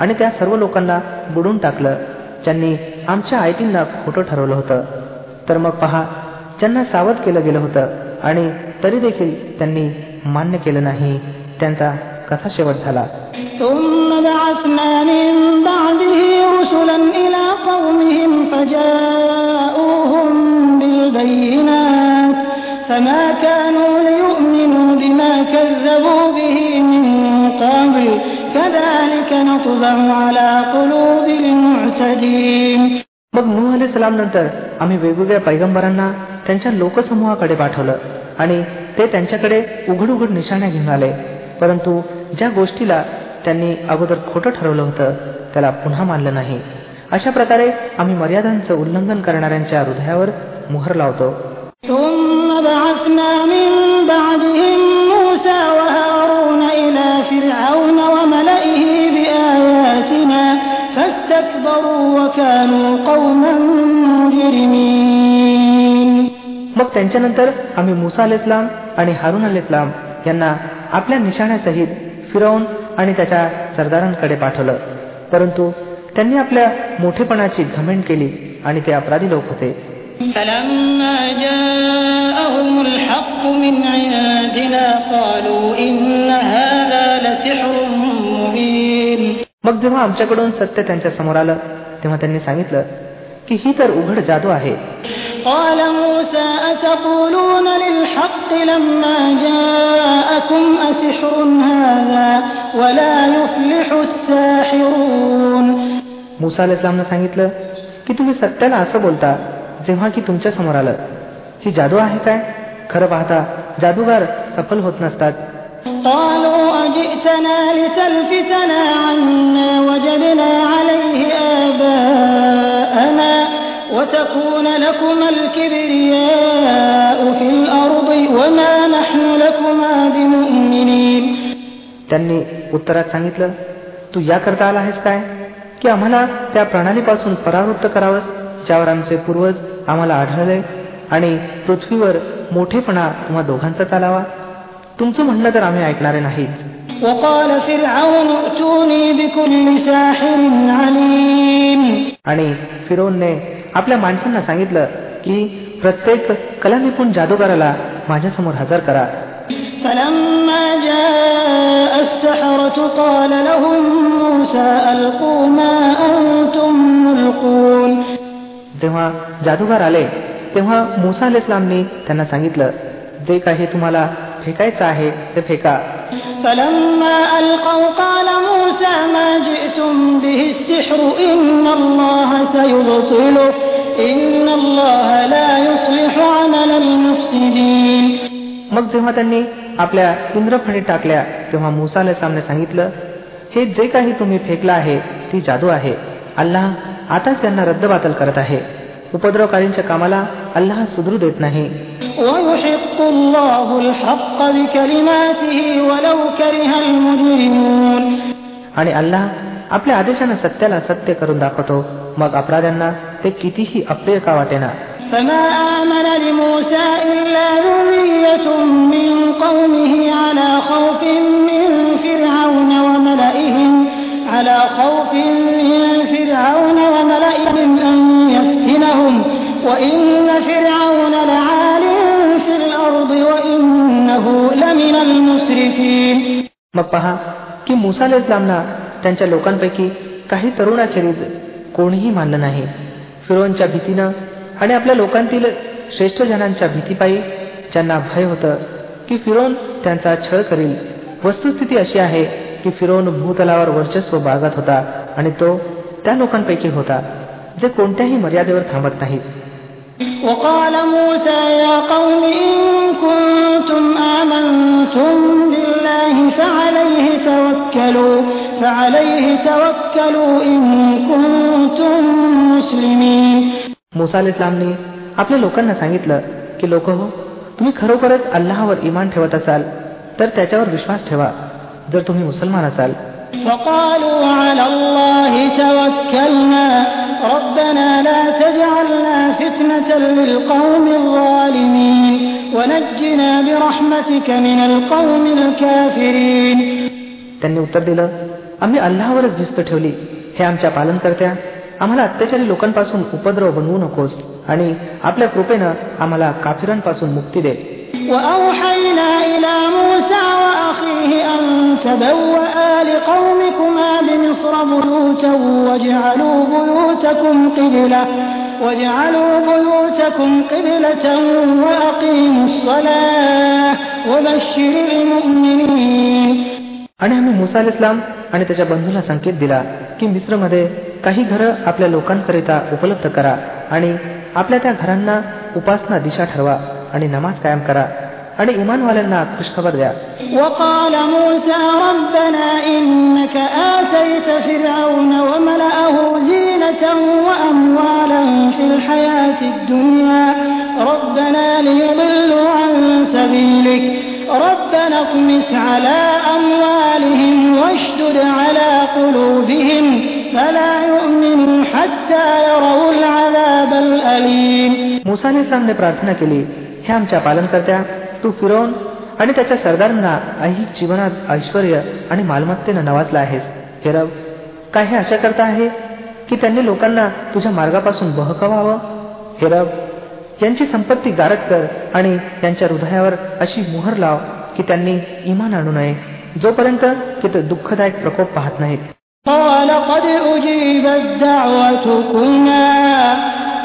आणि त्या सर्व लोकांना बुडून टाकलं ज्यांनी आमच्या आयतींना खोटं ठरवलं होतं तर मग पहा ज्यांना सावध केलं गेलं होतं आणि तरी देखील त्यांनी मान्य केलं नाही त्यांचा कसा शेवट झाला ثم بعثنا من بعده رسلا إلى قومهم فجاءوهم بالبينات فما كانوا ليؤمنوا بما كذبوا به من قبل मग नू अली सलाम नंतर आम्ही वेगवेगळ्या पैगंबरांना त्यांच्या लोकसमूहाकडे पाठवलं आणि ते त्यांच्याकडे उघड उघड निशाण्या घेऊन आले. परंतु ज्या गोष्टीला त्यांनी अगोदर खोटं ठरवलं होतं त्याला पुन्हा मानलं नाही. अशा प्रकारे आम्ही मर्यादांचं उल्लंघन करणाऱ्यांच्या हृदयावर मोहर लावतो. मग त्यांच्यानंतर आम्ही मुसा अल इस्लाम आणि हारून अल इस्लाम यांना आपल्या निशाण्यासहित फिरवून आणि त्याच्या सरदारांकडे पाठवलं. परंतु त्यांनी आपल्या मोठेपणाची घमेंट केली आणि ते अपराधी लोक होते. मग जेव्हा आमच्याकडून सत्य त्यांच्यासमोर आलं तेव्हा त्यांनी सांगितलं की ही तर उघड जादू आहे قال موسى أتقولون للحق لما جاءكم أسحر هذا ولا يفلح الساحرون मुसा अल इस्लामनं सांगितलं की तुम्ही सत्याला असं बोलता जेव्हा की तुमच्या समोर आलं ही जादू आहे काय खरं पाहता जादूगार सफल होत नसतात قالوا أجئتنا لتلفتنا عما وجدنا عليه آباءنا وتكون لكما الكبرياء في الأرض وما نحن لكما بمؤمنين त्यांनी उत्तरात सांगितलं तू याकरता आला आहेस काय की आम्हाला त्या प्रणालीपासून परावृत्त करावं ज्यावर आमचे पूर्वज आम्हाला आढळले आणि पृथ्वीवर मोठेपणा तुम्हा दोघांचा चालावा तुमचं म्हणणं तर आम्ही ऐकणारे नाहीत وقال فرعون ائتوني بكل ساحر عليم आणि फिरोनने आपल्या माणसांना सांगितलं की प्रत्येक कलानिपुण जादूगाराला माझ्यासमोर हजर करा فلما جاء السحرة قال لهم موسى ألقوا ما أنتم ملقون जेव्हा जादूगार आले तेव्हा मुसा अल इस्लामनी त्यांना सांगितलं जे काही तुम्हाला फेकायचं आहे ते फेका فلما ألقوا قال موسى ما جئتم به السحر إن الله سيبطله إن الله لا يصلح عمل المفسدين मग जेव्हा त्यांनी आपल्या इंद्रफणी टाकल्या तेव्हा मुसा अल इस्लामने सांगितलं हे जे काही तुम्ही फेकलं आहे ती जादू आहे अल्लाह आताच त्यांना रद्दबातल करत आहे उपद्रवकारींच्या कामाला अल्लाह सुधरू देत नाही ويحق الله الحق بكلماته ولو كره المجرمون आणि अल्लाह आपल्या आदेशानं सत्याला सत्य करून दाखवतो मग अपराध्यांना ते कितीही अप्रिय का वाटेना فما آمن لموسى إلا ذرية من قومه على خوف من وإن فرعون لعال في الأرض وإنه لمن المسرفين मग पहा की मुसा अल इस्लामना त्यांच्या लोकांपैकी काही तरुणाखेरीज कोणीही मानलं नाही फिरोनच्या भीतीनं आणि आपल्या लोकांतील श्रेष्ठ जनांच्या भीतीपायी ज्यांना भय होतं की फिरोन त्यांचा छळ करील वस्तुस्थिती अशी आहे की फिरोन भूतलावर वर्चस्व बाळगत होता आणि तो त्या लोकांपैकी होता जे कोणत्याही मर्यादेवर थांबत नाहीत وقال موسى يا قوم إن كنتم آمنتم بالله فعليه توكلوا فعليه توكلوا إن كنتم مسلمين मुसा इस्लामने आपल्या लोकांना सांगितलं की लोक हो तुम्ही खरोखरच अल्लाहवर इमान ठेवत असाल तर त्याच्यावर विश्वास ठेवा जर तुम्ही मुसलमान असाल فقالوا على الله توكلنا ربنا لا تجعلنا فتنة للقوم الظالمين ونجنا برحمتك من القوم الكافرين त्यांनी उत्तर दिलं आम्ही अल्लाहवरच भिस्त ठेवली हे आमच्या पालनकर्त्या आम्हाला अत्याचारी लोकांपासून उपद्रव बनवू नकोस आणि आपल्या कृपेनं आम्हाला काफिरांपासून मुक्ती दे وأوحينا إلى موسى وأخيه أن تبوأ لقومكما بمصر بيوتا واجعلوا بيوتكم قبلة واجعلوا بيوتكم قبلة وأقيموا الصلاة وبشر المؤمنين आणि आम्ही मुसा इस्लाम आणि त्याच्या बंधूला संकेत दिला की मिश्रमध्ये काही घरं आपल्या लोकांकरिता उपलब्ध करा आणि आपल्या त्या घरांना उपासना दिशा ठरवा आणि नमाज कायम करा आणि इमानवाल्यांना खुशखबर द्या وقال موسى ربنا إنك آتيت فرعون وملأه زينة وأموالا في الحياة الدنيا ربنا ليضلوا عن سبيلك ربنا اطمس على أموالهم واشدد على قلوبهم فلا يؤمنوا حتى يروا العذاب الأليم मुसा इस्लामने प्रार्थना केली हे आमच्या पालनकर्त्या तू फिरवून आणि त्याच्या सरदारांना ऐहिक जीवनात ऐश्वर आणि मालमत्तेनं नवाजला आहेस. हे रब काय हे अशा करता आहे की त्यांनी लोकांना तुझ्या मार्गापासून बहकवावं? हे रब यांची संपत्ती गारक कर आणि त्यांच्या हृदयावर अशी मोहर लाव की त्यांनी इमान आणू नये. जोपर्यंत की ते दुःखदायक प्रकोप पाहत नाहीत.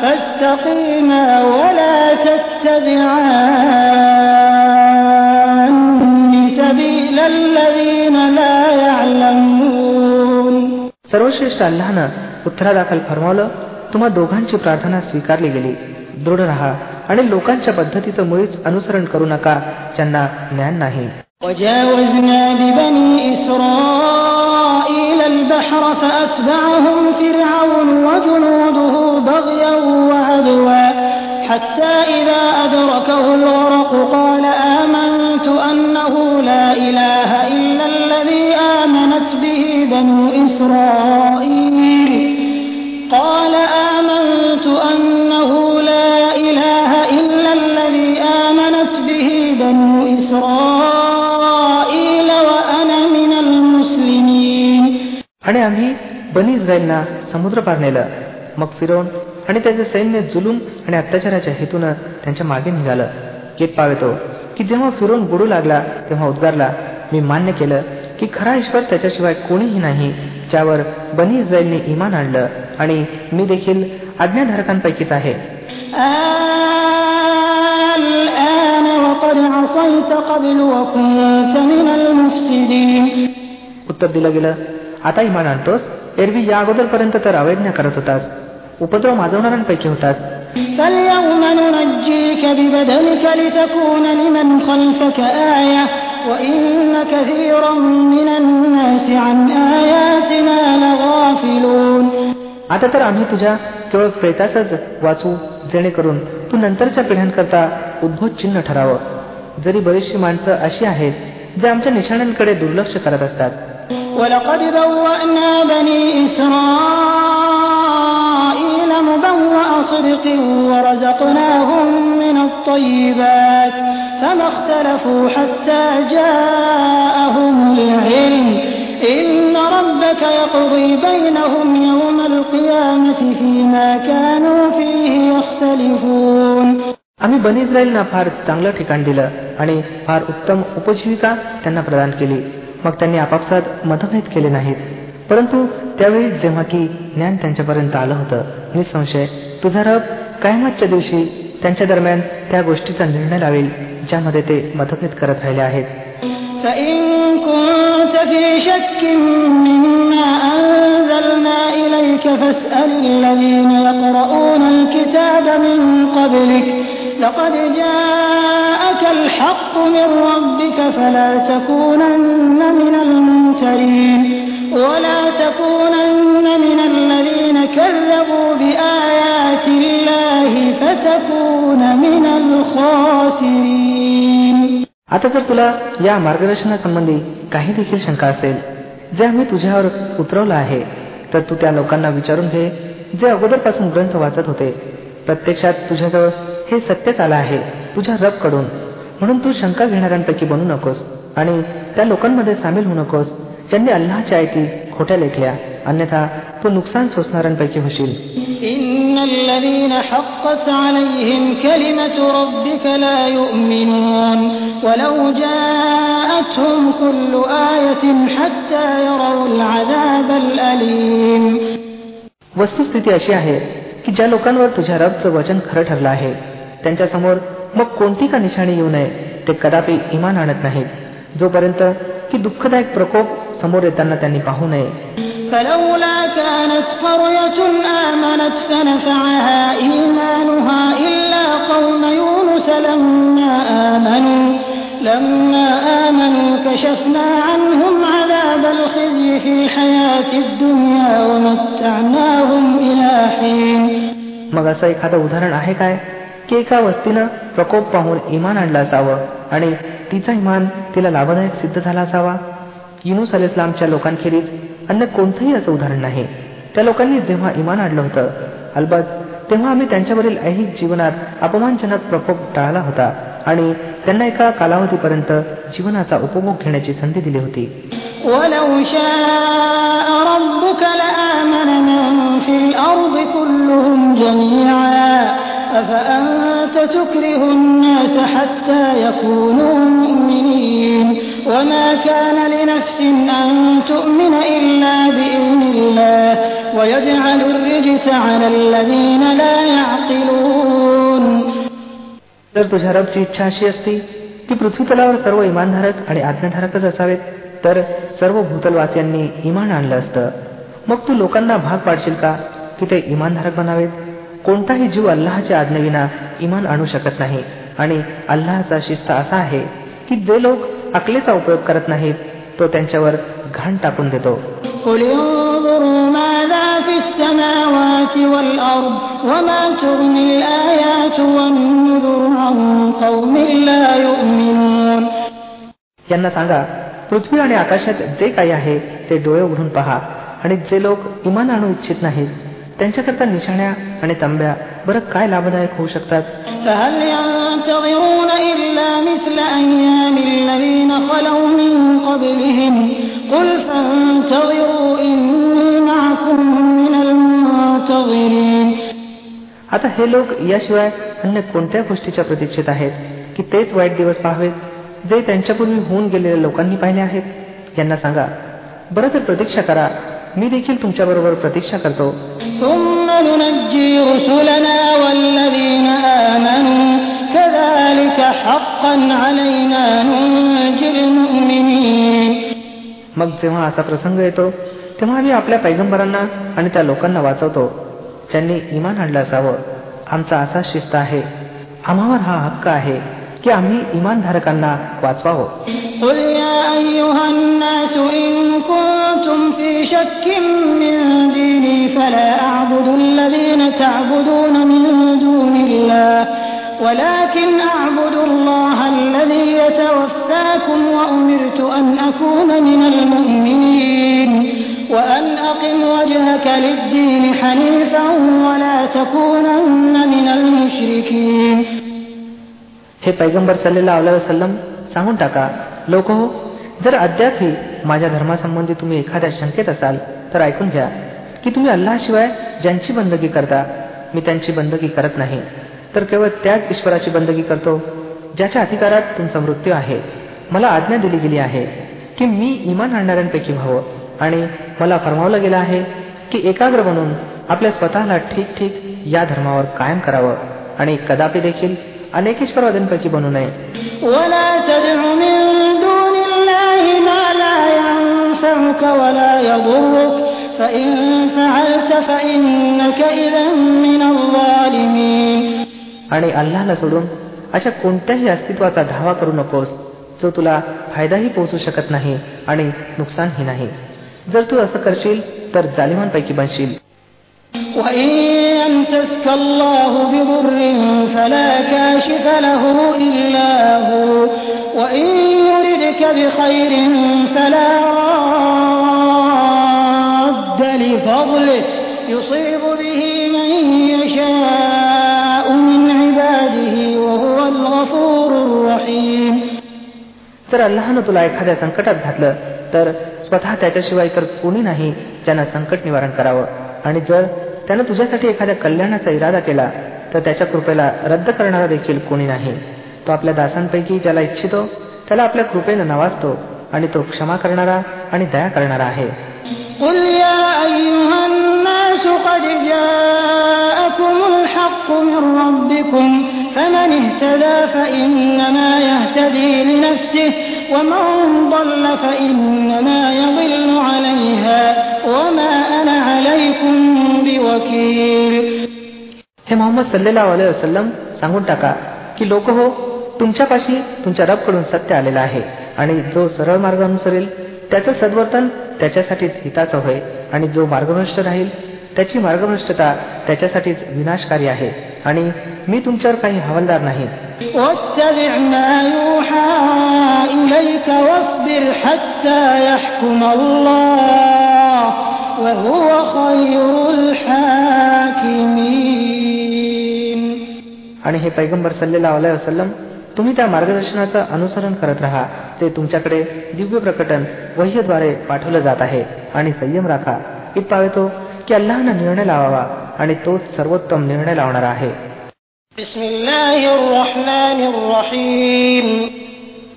قال قد أجيبت دعوتكما فاستقيما ولا تتبعان سبيل الذين لا يعلمون सर्वश्रेष्ठ अल्लानं उत्तरादाखल फरमावलं तुम्हा दोघांची प्रार्थना स्वीकारली गेली दृढ राहा आणि लोकांच्या पद्धतीचं मुळीच अनुसरण करू नका ज्यांना ज्ञान नाही وجاوزنا ببني إسرائيل البحر فأتبعهم فرعون وجنوده بغيا وعدوا. حتى إذا أدركه الغرق قال آمنت أنه لا إله إلا الذي آمنت به بنو إسرائيل. قال آمنت आणि आम्ही बनी इस्रायलना समुद्र पार नेलं मग फिरवून आणि त्याचे सैन्य जुलूम आणि अत्याचाराच्या हेतून त्यांच्या मागे निघालं. केत पावेतो की जेव्हा फिरून बुडू लागला तेव्हा उद्गारला मी मान्य केलं की खरा ईश्वर त्याच्याशिवाय कोणीही नाही ज्यावर बनी इस्रायलने इमान आणलं आणि मी देखील आज्ञाधारकांपैकीच आहे. उत्तर दिलं गेलं आता इमान आणतोस एरवी या अगोदरपर्यंत तर अवैज्ञा करत होतास उपद्रव माजवणाऱ्यांपैकी होतास فاليوم ننجيك ببدنك لتكون لمن خلفك آية وإن كثيرا من الناس عن آياتنا لغافلون आता तर आम्ही तुझ्या केवळ प्रेताचंच वाचू जेणेकरून तू नंतरच्या पिढ्यांकरता उद्भूत चिन्ह ठरावं जरी बरीचशी माणसं अशी आहेत जे आमच्या निशाण्यांकडे दुर्लक्ष करत असतात ولقد بوأنا بني إسرائيل مبوأ صدق ورزقناهم من الطيبات فما اختلفوا حتى جاءهم العلم إن ربك يقضي بينهم يوم القيامة فيما كانوا فيه يختلفون आम्ही बनी इस्रायलना फार चांगलं ठिकाण दिलं आणि फार उत्तम उपजीविका त्यांना प्रदान केली मग त्यांनी आपापसात मतभेद केले नाहीत परंतु त्यावेळी जेव्हा की ज्ञान त्यांच्यापर्यंत आलं होतं निसंशय तुझा रब कायमातच्या दिवशी त्यांच्या दरम्यान त्या गोष्टीचा निर्णय लावेल ज्यामध्ये ते मतभेद करत राहिले आहेत فإن كنت في شك مما أنزلنا إليك فاسأل الذين يقرؤون الكتاب من قبلك لقد جاءك الحق من ربك فلا تكونن من الممترين ولا تكونن من الذين كذبوا بآيات الله فتكون من الخاسرين आता जर तुला या मार्गदर्शनासंबंधी काही देखील शंका असेल जे आम्ही तुझ्यावर उतरवलं आहे तर तू त्या लोकांना विचारून घे जे अगोदरपासून ग्रंथ वाचत होते प्रत्यक्षात तुझ्याजवळ हे सत्यच आलं आहे. तुझ्या रबकडून. म्हणून तू शंका घेणाऱ्यांपैकी बनू नकोस आणि त्या लोकांमध्ये सामील होऊ नकोस ज्यांनी अल्लाच्या आयती खोट्या लेखल्या. अन्यथा तू नुकसान सोसणाऱ्यांपैकी होशील. वस्तुस्थिती अशी आहे की ज्या लोकांवर तुझ्या रबचं वचन खरं ठरलं आहे त्यांच्यासमोर मग कोणती का निशाणी येऊ नये ते कदापि इमान आणत नाहीत जोपर्यंत की दुःखदायक प्रकोप समोर येताना त्यांनी पाहू नये فلولا كانت قرية آمنت فنفعها إيمانها إلا قوم يونس لما آمنوا لما آمنوا كشفنا عنهم عذاب الخزي في الحياة الدنيا ومتعناهم إلى حين मग असं एखादं उदाहरण आहे काय की एका वस्तीनं प्रकोप पाहून इमान आणलं असावं आणि तिचा इमान तिला लाभदायक सिद्ध झाला असावा युनुस अल इस्लामच्या लोकांखेरीज अन्य कोणतंही असं उदाहरण नाही त्या लोकांनी जेव्हा इमान आणलं होतं अलबत तेव्हा आम्ही त्यांच्यावरील ऐहिक जीवनात अपमानजनक प्रकोप टाळला होता आणि त्यांना एका कालावधीपर्यंत जीवनाचा उपभोग घेण्याची संधी दिली होती ولو شاء ربك لآمن من في الأرض كلهم جميعا أفأنت تكره الناس حتى يكونوا مؤمنين وما كان لنفس أن تؤمن إلا بإذن الله ويجعل الرجس على الذين لا يعقلون जर तुझ्या रबची इच्छा अशी असती की पृथ्वीतलावर सर्व इमानधारक आणि आज्ञाधारकच असावेत तर सर्व भूतलवासियांनी इमान आणलं असतं मग तू लोकांना भाग पाडशील का की ते इमानधारक बनावेत कोणताही जीव अल्लाहच्या आज्ञेविना इमान आणू शकत नाही. आणि अल्लाहचा शिस्त असा आहे की जे लोक अकलेचा उपयोग करत नाहीत तो त्यांच्यावर घाण टाकून देतो. यांना सांगा पृथ्वी आणि आकाशात जे काही आहे ते डोळे उघडून पहा. आणि जे लोक इमान आणू इच्छित नाहीत त्यांच्याकरता निशाण्या आणि तांब्या बरं काय लाभदायक होऊ शकतात? आता हे लोक याशिवाय अन्य कोणत्या गोष्टीच्या प्रतीक्षेत आहेत? की तेच वाईट दिवस पाहावेत जे त्यांच्यापूर्वी होऊन गेलेल्या लोकांनी पाहिले आहेत? यांना सांगा. बरं तर प्रतीक्षा करा. मी देखील तुमच्याबरोबर प्रतीक्षा करतो. मग जेव्हा असा प्रसंग येतो तेव्हा आम्ही आपल्या पैगंबरांना आणि त्या लोकांना वाचवतो. ज्यांनी इमान आणलं असावं. आमचा असा शिस्त आहे. आम्हावर हा हक्क आहे. की आम्ही इमानधारकांना वाचवावं قل يا أيها الناس إن كنتم في شك من ديني فلا أعبد الذين تعبدون من دون الله ولكن أعبد الله الذي يتوفاكم وأمرت أن أكون من المؤمنين وأن أقم وجهك للدين حنيفا ولا تكونن من المشركين हे पैगंबर सल्लेला वसलम सांगून टाका लोक हो जर अद्यापही माझ्या धर्मासंबंधी तुम्ही एखाद्या शंकेत असाल तर ऐकून घ्या की तुम्ही अल्लाशिवाय ज्यांची बंदगी करता मी त्यांची बंदगी करत नाही. तर केवळ त्याच ईश्वराची बंदगी करतो ज्याच्या अधिकारात तुमचा मृत्यू आहे. मला आज्ञा दिली गेली आहे की मी इमान आणणाऱ्यांपैकी व्हावं आणि मला फरमावलं गेलं आहे की एकाग्र बनून आपल्या स्वतःला ठीक ठीक या धर्मावर कायम करावं आणि कदापि देखील अनेकेश्वरवादनपैकी बनू नये. आणि अल्लाला सोडून अशा कोणत्याही अस्तित्वाचा धावा करू नकोस. जो तुला फायदाही पोहोचू शकत नाही आणि नुकसानही नाही. जर तू असं करशील तर जालिमांपैकी बनशील. وإن يمسسك الله بضر فلا كاشف له إلا هو وإن يردك بخير فلا راد لفضله يصيب به من يشاء من عباده وهو الغفور الرحيم जर अल्लाहनं तुला एखाद्या संकटात घातलं तर स्वतः त्याच्याशिवाय तर कोणी नाही ज्यानं संकट निवारण करावं आणि जर त्यानं तुझ्यासाठी एखाद्या कल्याणाचा इरादा केला तर त्याच्या कृपेला रद्द करणारा देखील कोणी नाही तो आपल्या दासांपैकी ज्याला इच्छितो त्याला आपल्या कृपेनं नवाजतो आणि तो क्षमा करणारा आणि दया करणारा आहे قل يا أيها الناس قد جاءكم الحق من ربكم فمن اهتدى فإنما يهتدي لنفسه ومن ضل فإنما يضل عليها हे मोहम्मद सल्लेला वसलम सांगून टाका की लोक हो तुमच्यापाशी तुमच्या रबकडून सत्य आलेला आहे आणि जो सरळ मार्ग अनुसरेल त्याचं सद्वर्तन त्याच्यासाठीच हिताचं होय आणि जो मार्गभ्रष्ट राहील त्याची मार्गभ्रष्टता त्याच्यासाठीच विनाशकारी आहे आणि मी तुमच्यावर काही हवालदार नाही. आणि हे पैगंबर सल्लेला अलाय वसलम तुम्ही त्या मार्गदर्शनाचं अनुसरण करत राहा. ते तुमच्याकडे दिव्य प्रकटन वह्यद्वारे पाठवलं जात आहे. आणि संयम राखा. इत पावेतो की अल्लानं निर्णय लावावा आणि तोच सर्वोत्तम निर्णय लावणार आहे.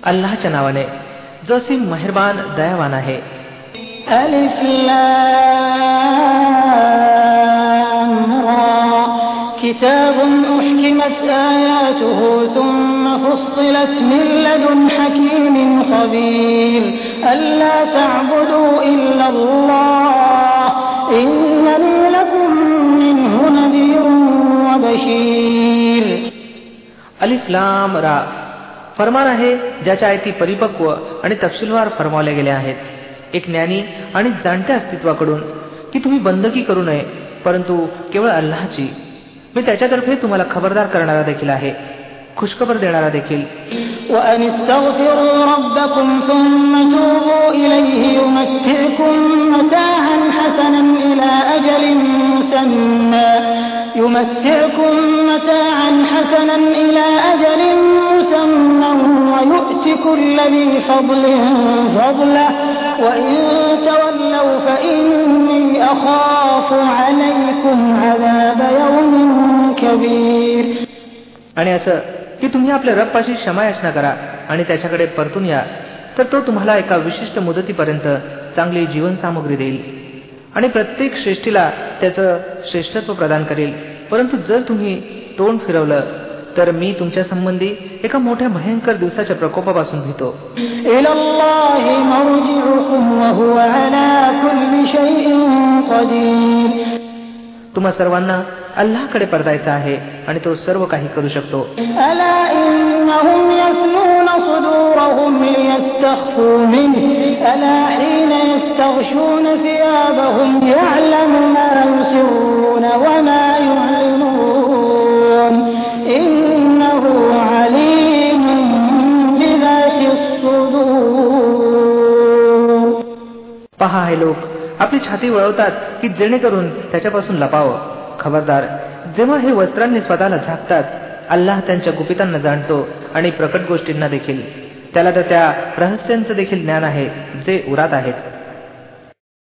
अल्लाच्या नावाने जो सिम मेहरबान दयावान आहे. ألف لام را كتاب أحكمت آياته ثم فصلت من لدن حكيم خبير ألا تعبدوا إلا الله إنني لكم منه نذير وبشير अलिफ लाम रा फरमान आहे ज्याच्या आयती परिपक्व आणि तपशीलवार फरमावल्या गेल्या आहेत एक ज्ञानी आणि जाणत्या अस्तित्वाकडून की तुम्ही बंदकी करू नये परंतु केवळ अल्लाहची मी त्याच्यातर्फे तुम्हाला खबरदार करणारा देखील आहे खुशखबर देणारा देखील وأن استغفروا ربكم ثم توبوا إليه يمتعكم متاعا حسنا إلى أجل مسمى يمتعكم متاعا حسنا إلى أجل مسمى ويؤت كل ذي فضل فضله وإن تولوا فإني أخاف عليكم عذاب يوم كبير आणि असं की तुम्ही आपल्या रबपाशी क्षमायाचना करा आणि त्याच्याकडे परतून या तर तो तुम्हाला एका विशिष्ट मुदतीपर्यंत चांगली जीवनसामुग्री देईल आणि प्रत्येक श्रेष्ठीला त्याचं श्रेष्ठत्व प्रदान करेल परंतु जर तुम्ही तोंड फिरवलं तर मी तुमच्या संबंधी एका मोठ्या भयंकर दिवसाच्या प्रकोपापासून भीतो إلى الله مرجعكم وهو على كل شيء قدير तुम्हा सर्वांना अल्लाहकडे परतायचं आहे आणि तो सर्व काही करू शकतो ألا إنهم يثنون صدورهم ليستخفوا منه ألا حين يستغشون ثيابهم يعلم ما يسرون وما يعلنون पहा हे लोक. आपली छाती वळवतात की जेणेकरून त्याच्यापासून लपावं. खबरदार जेव्हा हे वस्त्रांनी स्वतःला झाकतात अल्लाह त्यांच्या गुपितांना जाणतो आणि प्रकट गोष्टींना देखील. त्याला तर त्या रहस्यांचं देखील ज्ञान आहे जे उरात आहेत.